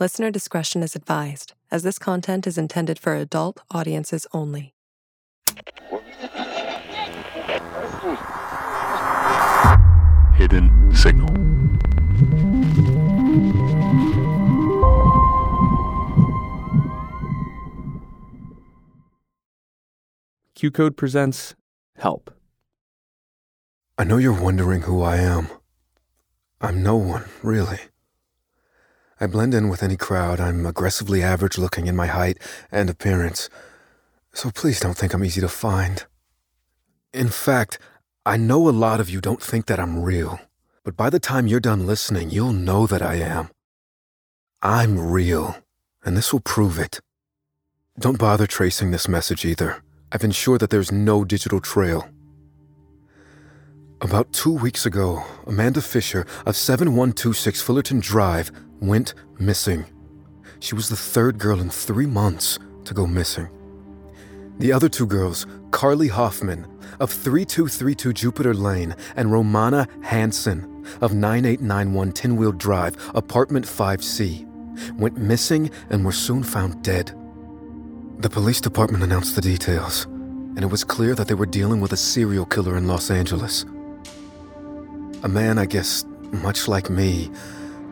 Listener discretion is advised, as this content is intended for adult audiences only. Hidden signal. Q Code presents Help. I know you're wondering who I am. I'm no one, really. I blend in with any crowd. I'm aggressively average looking in my height and appearance. So please don't think I'm easy to find. In fact, I know a lot of you don't think that I'm real, but by the time you're done listening, you'll know that I am. I'm real, and this will prove it. Don't bother tracing this message either. I've ensured that there's no digital trail. About two weeks ago, Amanda Fisher of 7126 Fullerton Drive went missing. She was the third girl in three months to go missing. The other two girls, Carly Hoffman of 3232 Jupiter Lane and Romana Hanson of 9891 Tinwheel Drive, apartment 5C, went missing and were soon found dead. The police department announced the details, and it was clear that they were dealing with a serial killer in Los Angeles. A man, I guess, much like me,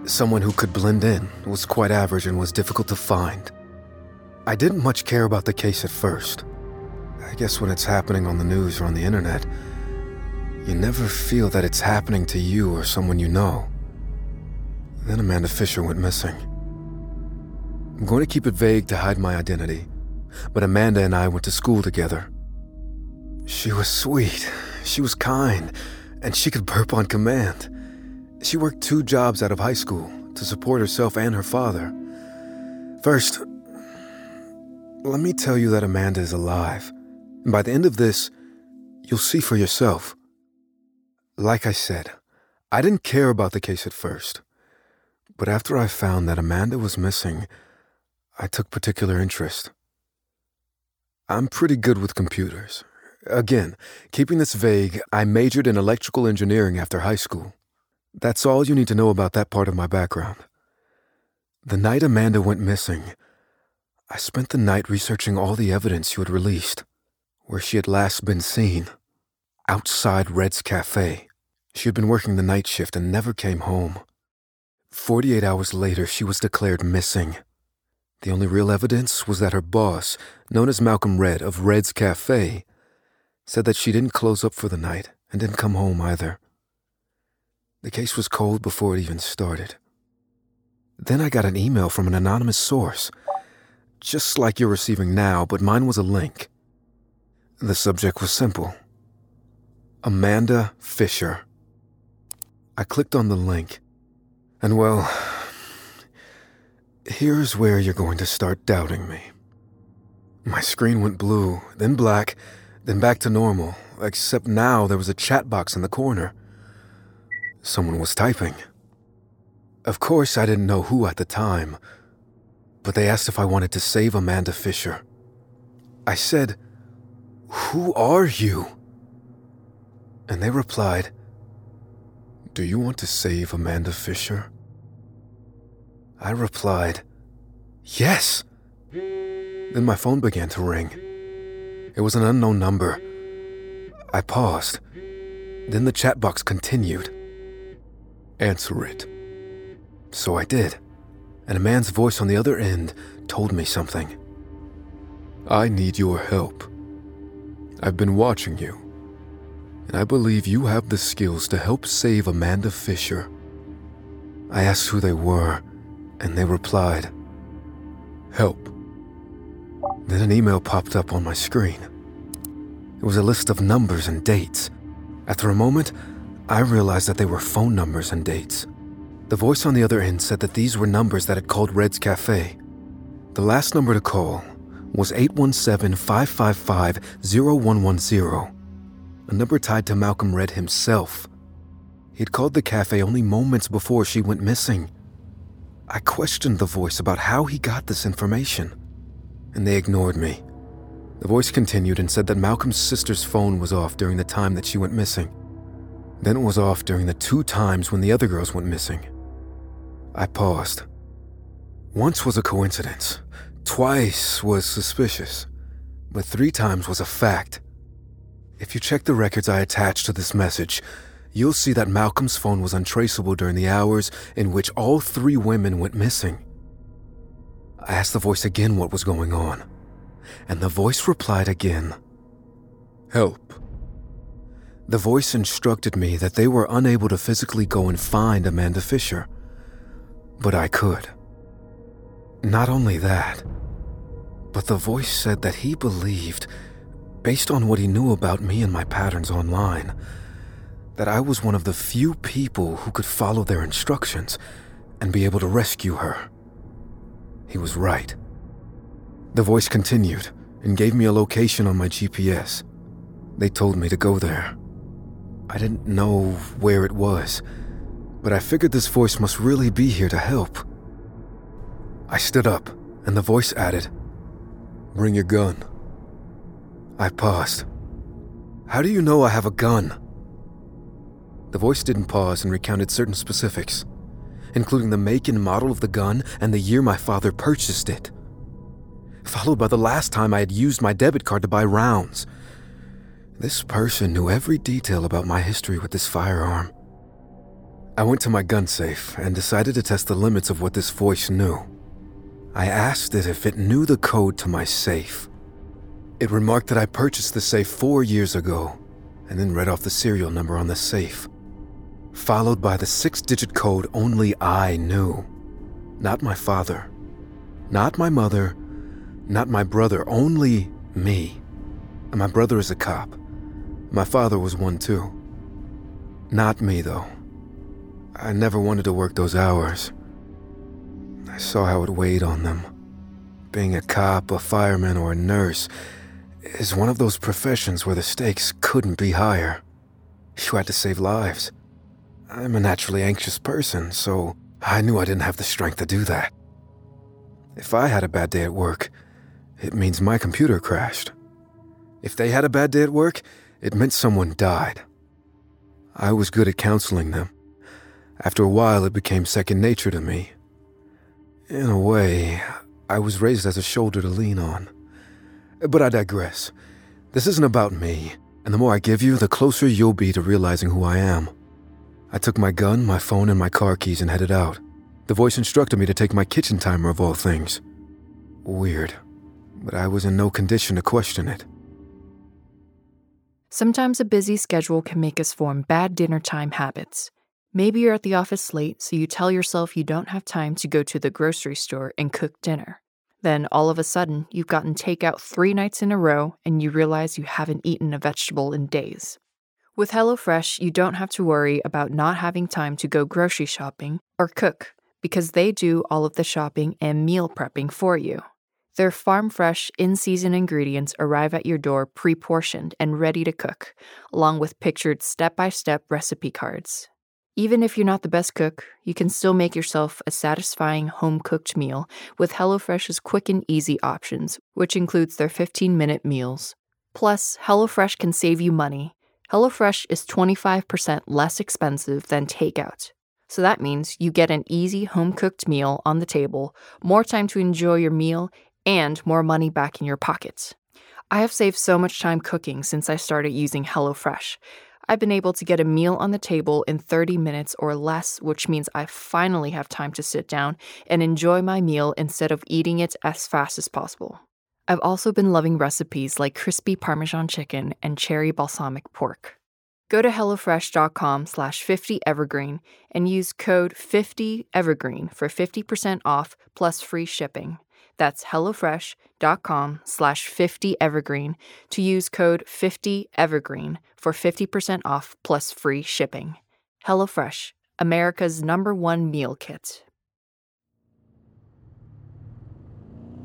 someone who could blend in, was quite average and was difficult to find. I didn't much care about the case at first. I guess when it's happening on the news or on the internet, you never feel that it's happening to you or someone you know. Then Amanda Fisher went missing. I'm going to keep it vague to hide my identity, but Amanda and I went to school together. She was sweet, she was kind, and she could burp on command. She worked two jobs out of high school to support herself and her father. First, let me tell you that Amanda is alive. And by the end of this, you'll see for yourself. Like I said, I didn't care about the case at first. But after I found that Amanda was missing, I took particular interest. I'm pretty good with computers. Again, keeping this vague, I majored in electrical engineering after high school. That's all you need to know about that part of my background. The night Amanda went missing, I spent the night researching all the evidence you had released, where she had last been seen. Outside Red's Cafe. She had been working the night shift and never came home. 48 hours later, she was declared missing. The only real evidence was that her boss, known as Malcolm Red of Red's Cafe, said that she didn't close up for the night and didn't come home either. The case was cold before it even started. Then I got an email from an anonymous source, just like you're receiving now, but mine was a link. The subject was simple Amanda Fisher. I clicked on the link, and well, here's where you're going to start doubting me. My screen went blue, then black, then back to normal, except now there was a chat box in the corner. Someone was typing. Of course, I didn't know who at the time, but they asked if I wanted to save Amanda Fisher. I said, Who are you? And they replied, Do you want to save Amanda Fisher? I replied, Yes. Then my phone began to ring. It was an unknown number. I paused. Then the chat box continued. Answer it. So I did, and a man's voice on the other end told me something. I need your help. I've been watching you, and I believe you have the skills to help save Amanda Fisher. I asked who they were, and they replied, Help. Then an email popped up on my screen. It was a list of numbers and dates. After a moment, I realized that they were phone numbers and dates. The voice on the other end said that these were numbers that had called Red's Cafe. The last number to call was 817 555 0110, a number tied to Malcolm Red himself. He'd called the cafe only moments before she went missing. I questioned the voice about how he got this information, and they ignored me. The voice continued and said that Malcolm's sister's phone was off during the time that she went missing. Then it was off during the two times when the other girls went missing. I paused. Once was a coincidence, twice was suspicious, but three times was a fact. If you check the records I attached to this message, you'll see that Malcolm's phone was untraceable during the hours in which all three women went missing. I asked the voice again what was going on, and the voice replied again Help. The voice instructed me that they were unable to physically go and find Amanda Fisher, but I could. Not only that, but the voice said that he believed, based on what he knew about me and my patterns online, that I was one of the few people who could follow their instructions and be able to rescue her. He was right. The voice continued and gave me a location on my GPS. They told me to go there. I didn't know where it was, but I figured this voice must really be here to help. I stood up, and the voice added, Bring your gun. I paused. How do you know I have a gun? The voice didn't pause and recounted certain specifics, including the make and model of the gun and the year my father purchased it, followed by the last time I had used my debit card to buy rounds. This person knew every detail about my history with this firearm. I went to my gun safe and decided to test the limits of what this voice knew. I asked it if it knew the code to my safe. It remarked that I purchased the safe four years ago and then read off the serial number on the safe, followed by the six digit code only I knew. Not my father, not my mother, not my brother, only me. And my brother is a cop. My father was one too. Not me, though. I never wanted to work those hours. I saw how it weighed on them. Being a cop, a fireman, or a nurse is one of those professions where the stakes couldn't be higher. You had to save lives. I'm a naturally anxious person, so I knew I didn't have the strength to do that. If I had a bad day at work, it means my computer crashed. If they had a bad day at work, it meant someone died. I was good at counseling them. After a while, it became second nature to me. In a way, I was raised as a shoulder to lean on. But I digress. This isn't about me, and the more I give you, the closer you'll be to realizing who I am. I took my gun, my phone, and my car keys and headed out. The voice instructed me to take my kitchen timer of all things. Weird, but I was in no condition to question it. Sometimes a busy schedule can make us form bad dinner time habits. Maybe you're at the office late, so you tell yourself you don't have time to go to the grocery store and cook dinner. Then, all of a sudden, you've gotten takeout three nights in a row and you realize you haven't eaten a vegetable in days. With HelloFresh, you don't have to worry about not having time to go grocery shopping or cook because they do all of the shopping and meal prepping for you. Their farm fresh, in season ingredients arrive at your door pre portioned and ready to cook, along with pictured step by step recipe cards. Even if you're not the best cook, you can still make yourself a satisfying home cooked meal with HelloFresh's quick and easy options, which includes their 15 minute meals. Plus, HelloFresh can save you money. HelloFresh is 25% less expensive than takeout. So that means you get an easy home cooked meal on the table, more time to enjoy your meal, and more money back in your pockets. I have saved so much time cooking since I started using HelloFresh. I've been able to get a meal on the table in 30 minutes or less, which means I finally have time to sit down and enjoy my meal instead of eating it as fast as possible. I've also been loving recipes like crispy Parmesan chicken and cherry balsamic pork. Go to HelloFresh.com slash 50evergreen and use code 50evergreen for 50% off plus free shipping. That's HelloFresh.com slash 50evergreen to use code 50evergreen for 50% off plus free shipping. HelloFresh, America's number one meal kit.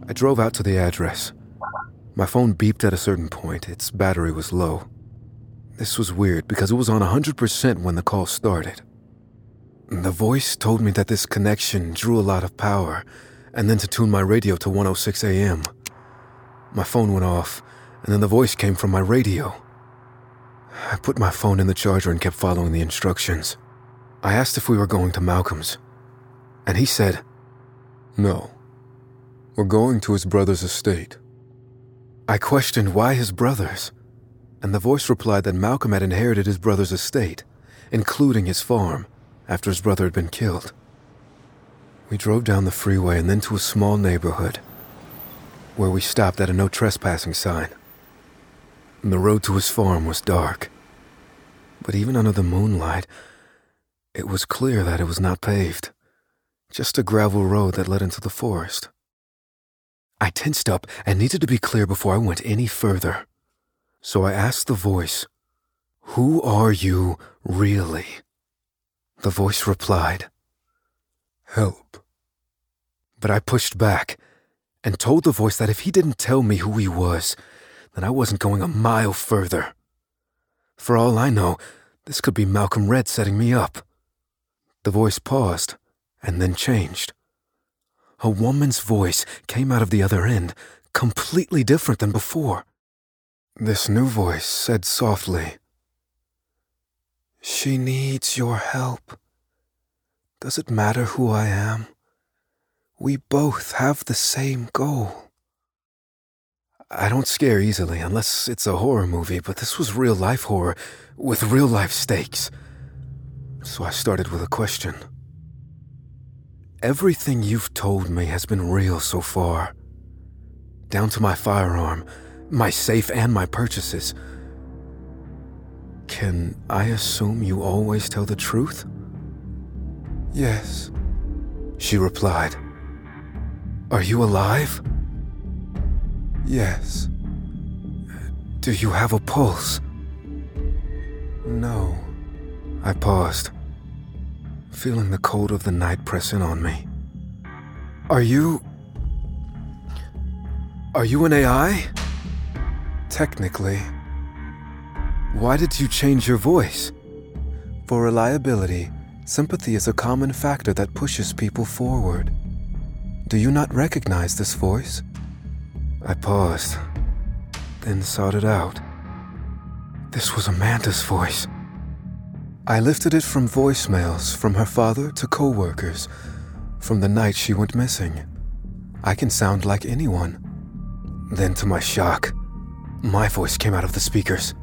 I drove out to the address. My phone beeped at a certain point. Its battery was low. This was weird because it was on 100% when the call started. The voice told me that this connection drew a lot of power and then to tune my radio to 106 AM. My phone went off, and then the voice came from my radio. I put my phone in the charger and kept following the instructions. I asked if we were going to Malcolm's, and he said, No, we're going to his brother's estate. I questioned why his brothers, and the voice replied that Malcolm had inherited his brother's estate, including his farm, after his brother had been killed. We drove down the freeway and then to a small neighborhood, where we stopped at a no trespassing sign. And The road to his farm was dark, but even under the moonlight, it was clear that it was not paved, just a gravel road that led into the forest. I tensed up and needed to be clear before I went any further. So I asked the voice, Who are you really? The voice replied, Help. But I pushed back and told the voice that if he didn't tell me who he was, then I wasn't going a mile further. For all I know, this could be Malcolm Red setting me up. The voice paused and then changed. A woman's voice came out of the other end, completely different than before. This new voice said softly, She needs your help. Does it matter who I am? We both have the same goal. I don't scare easily unless it's a horror movie, but this was real life horror with real life stakes. So I started with a question. Everything you've told me has been real so far. Down to my firearm, my safe, and my purchases. Can I assume you always tell the truth? Yes, she replied. Are you alive? Yes. Do you have a pulse? No. I paused, feeling the cold of the night press in on me. Are you. Are you an AI? Technically. Why did you change your voice? For reliability, sympathy is a common factor that pushes people forward. Do you not recognize this voice? I paused, then sought it out. This was Amanda's voice. I lifted it from voicemails from her father to coworkers from the night she went missing. I can sound like anyone. Then, to my shock, my voice came out of the speakers.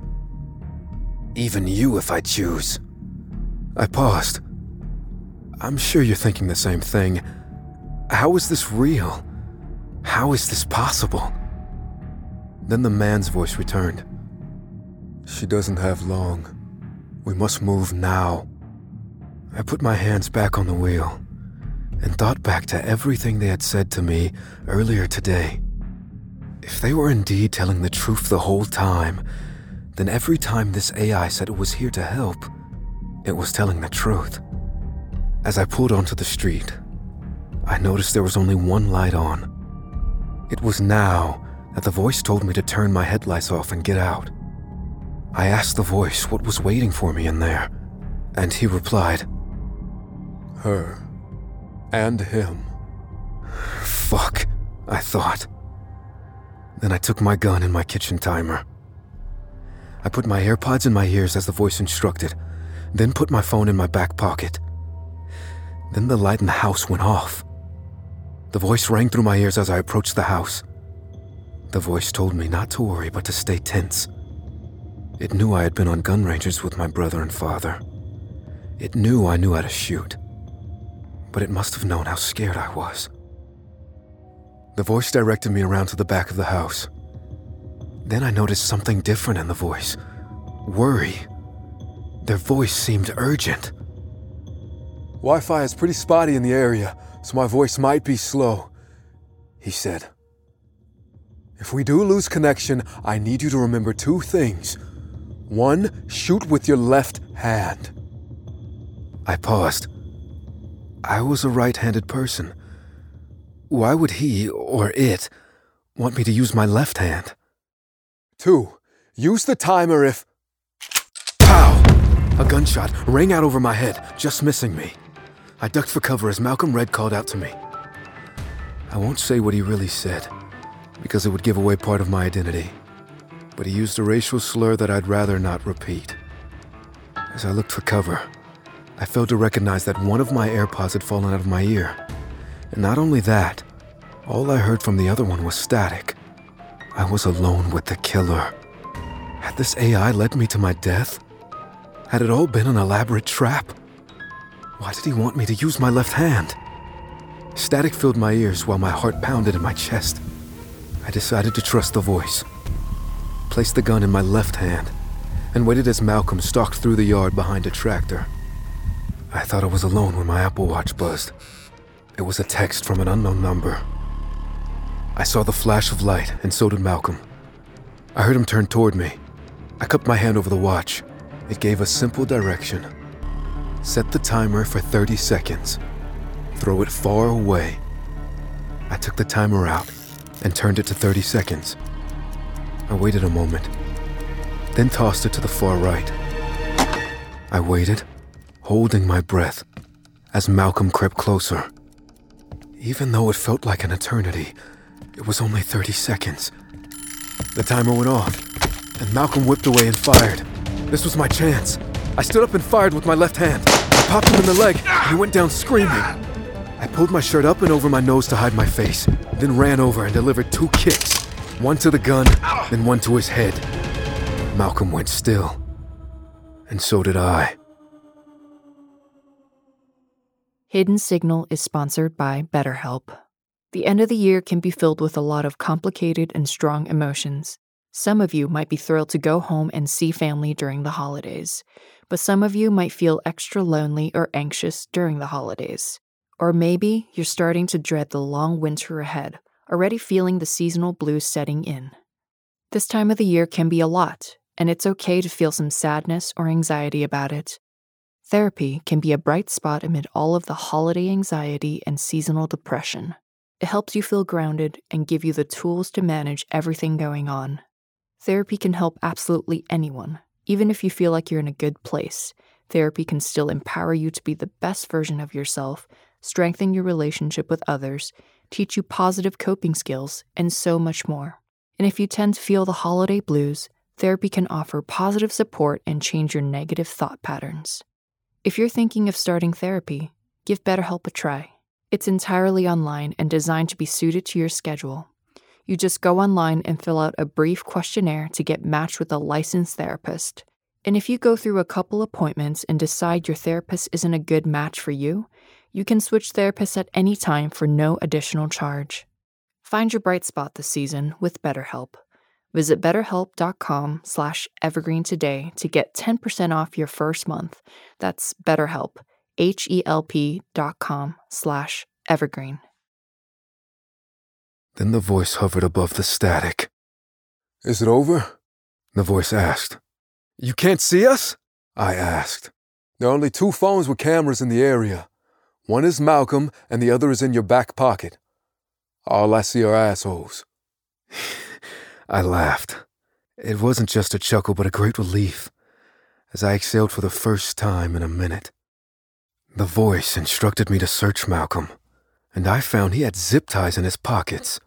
Even you, if I choose. I paused. I'm sure you're thinking the same thing. How is this real? How is this possible? Then the man's voice returned. She doesn't have long. We must move now. I put my hands back on the wheel and thought back to everything they had said to me earlier today. If they were indeed telling the truth the whole time, then every time this AI said it was here to help, it was telling the truth. As I pulled onto the street, I noticed there was only one light on. It was now that the voice told me to turn my headlights off and get out. I asked the voice what was waiting for me in there, and he replied, Her. And him. Fuck, I thought. Then I took my gun and my kitchen timer. I put my AirPods in my ears as the voice instructed, then put my phone in my back pocket. Then the light in the house went off. The voice rang through my ears as I approached the house. The voice told me not to worry, but to stay tense. It knew I had been on gun ranges with my brother and father. It knew I knew how to shoot. But it must have known how scared I was. The voice directed me around to the back of the house. Then I noticed something different in the voice worry. Their voice seemed urgent. Wi Fi is pretty spotty in the area, so my voice might be slow, he said. If we do lose connection, I need you to remember two things one, shoot with your left hand. I paused. I was a right handed person. Why would he, or it, want me to use my left hand? Two, use the timer if. Pow! A gunshot rang out over my head, just missing me. I ducked for cover as Malcolm Red called out to me. I won't say what he really said, because it would give away part of my identity but he used a racial slur that I'd rather not repeat. As I looked for cover, I failed to recognize that one of my AirPods had fallen out of my ear. And not only that, All I heard from the other one was static. I was alone with the killer. Had this AI led me to my death? Had it all been an elaborate trap? Why did he want me to use my left hand? Static filled my ears while my heart pounded in my chest. I decided to trust the voice. Placed the gun in my left hand and waited as Malcolm stalked through the yard behind a tractor. I thought I was alone when my Apple Watch buzzed. It was a text from an unknown number. I saw the flash of light, and so did Malcolm. I heard him turn toward me. I cupped my hand over the watch. It gave a simple direction set the timer for 30 seconds, throw it far away. I took the timer out and turned it to 30 seconds. I waited a moment, then tossed it to the far right. I waited, holding my breath, as Malcolm crept closer. Even though it felt like an eternity, it was only 30 seconds. The timer went off, and Malcolm whipped away and fired. This was my chance. I stood up and fired with my left hand. I popped him in the leg, and he went down screaming. I pulled my shirt up and over my nose to hide my face, then ran over and delivered two kicks one to the gun, then one to his head. Malcolm went still, and so did I. Hidden Signal is sponsored by BetterHelp. The end of the year can be filled with a lot of complicated and strong emotions. Some of you might be thrilled to go home and see family during the holidays, but some of you might feel extra lonely or anxious during the holidays. Or maybe you're starting to dread the long winter ahead, already feeling the seasonal blues setting in. This time of the year can be a lot, and it's okay to feel some sadness or anxiety about it. Therapy can be a bright spot amid all of the holiday anxiety and seasonal depression. It helps you feel grounded and give you the tools to manage everything going on. Therapy can help absolutely anyone, even if you feel like you're in a good place. Therapy can still empower you to be the best version of yourself, strengthen your relationship with others, teach you positive coping skills, and so much more. And if you tend to feel the holiday blues, therapy can offer positive support and change your negative thought patterns. If you're thinking of starting therapy, give BetterHelp a try. It's entirely online and designed to be suited to your schedule. You just go online and fill out a brief questionnaire to get matched with a licensed therapist. And if you go through a couple appointments and decide your therapist isn't a good match for you, you can switch therapists at any time for no additional charge. Find your bright spot this season with BetterHelp. Visit betterhelp.com slash evergreen today to get 10% off your first month. That's betterhelp, H-E-L-P dot com slash evergreen. Then the voice hovered above the static. Is it over? The voice asked. You can't see us? I asked. There are only two phones with cameras in the area. One is Malcolm, and the other is in your back pocket. All I see are assholes. I laughed. It wasn't just a chuckle, but a great relief, as I exhaled for the first time in a minute. The voice instructed me to search Malcolm, and I found he had zip ties in his pockets.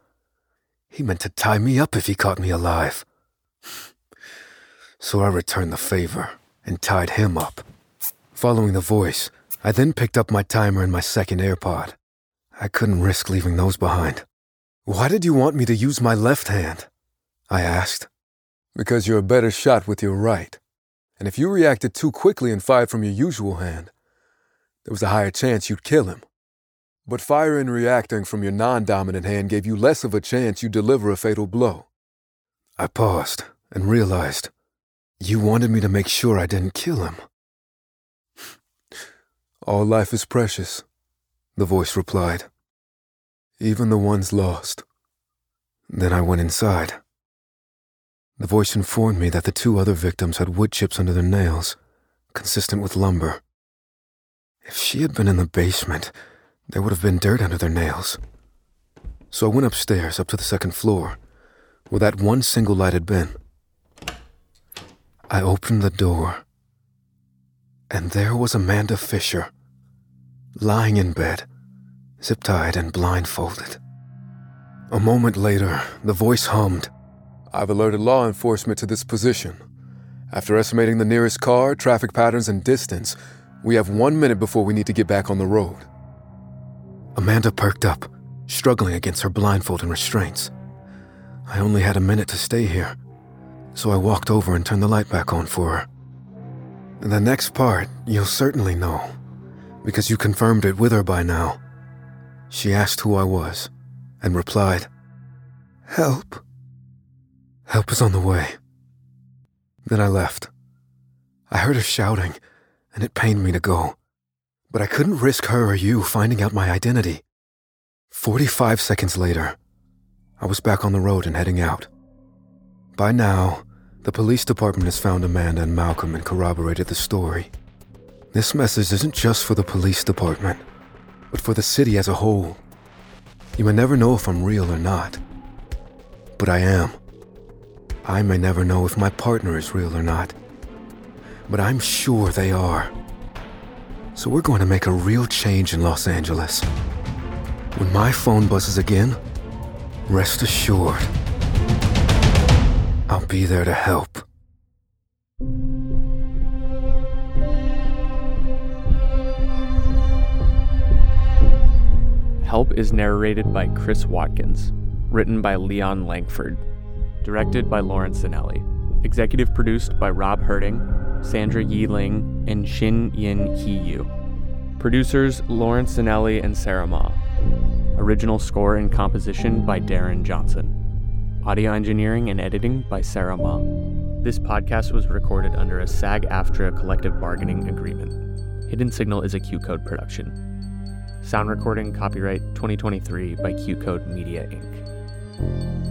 He meant to tie me up if he caught me alive. So I returned the favor and tied him up. Following the voice, I then picked up my timer and my second AirPod. I couldn't risk leaving those behind. Why did you want me to use my left hand? I asked. Because you're a better shot with your right. And if you reacted too quickly and fired from your usual hand, there was a higher chance you'd kill him. But firing reacting from your non dominant hand gave you less of a chance you'd deliver a fatal blow. I paused and realized you wanted me to make sure I didn't kill him. All life is precious, the voice replied. Even the ones lost. Then I went inside. The voice informed me that the two other victims had wood chips under their nails, consistent with lumber. If she had been in the basement, there would have been dirt under their nails. So I went upstairs, up to the second floor, where that one single light had been. I opened the door, and there was Amanda Fisher, lying in bed, zip tied and blindfolded. A moment later, the voice hummed I've alerted law enforcement to this position. After estimating the nearest car, traffic patterns, and distance, we have one minute before we need to get back on the road. Amanda perked up. struggling against her blindfold and restraints. I only had a minute to stay here, so I walked over and turned the light back on for her. The next part you'll certainly know, because you confirmed it with her by now. She asked who I was and replied, Help. Help is on the way. Then I left. I heard her shouting, and it pained me to go. But I couldn't risk her or you finding out my identity. 45 seconds later, I was back on the road and heading out. By now, the police department has found Amanda and Malcolm and corroborated the story. This message isn't just for the police department, but for the city as a whole. You may never know if I'm real or not, but I am. I may never know if my partner is real or not, but I'm sure they are. So we're going to make a real change in Los Angeles. When my phone buzzes again, rest assured. I'll be there to help. Help is narrated by Chris Watkins, written by Leon Langford, directed by Lawrence Zanelli, executive produced by Rob Herting, Sandra Yee Ling, and Shin Yin Hee Yu. Producers Lawrence Zanelli and Sarah Ma. Original score and composition by Darren Johnson. Audio engineering and editing by Sarah Ma. This podcast was recorded under a SAG AFTRA collective bargaining agreement. Hidden Signal is a Q Code production. Sound recording copyright 2023 by Q Code Media Inc.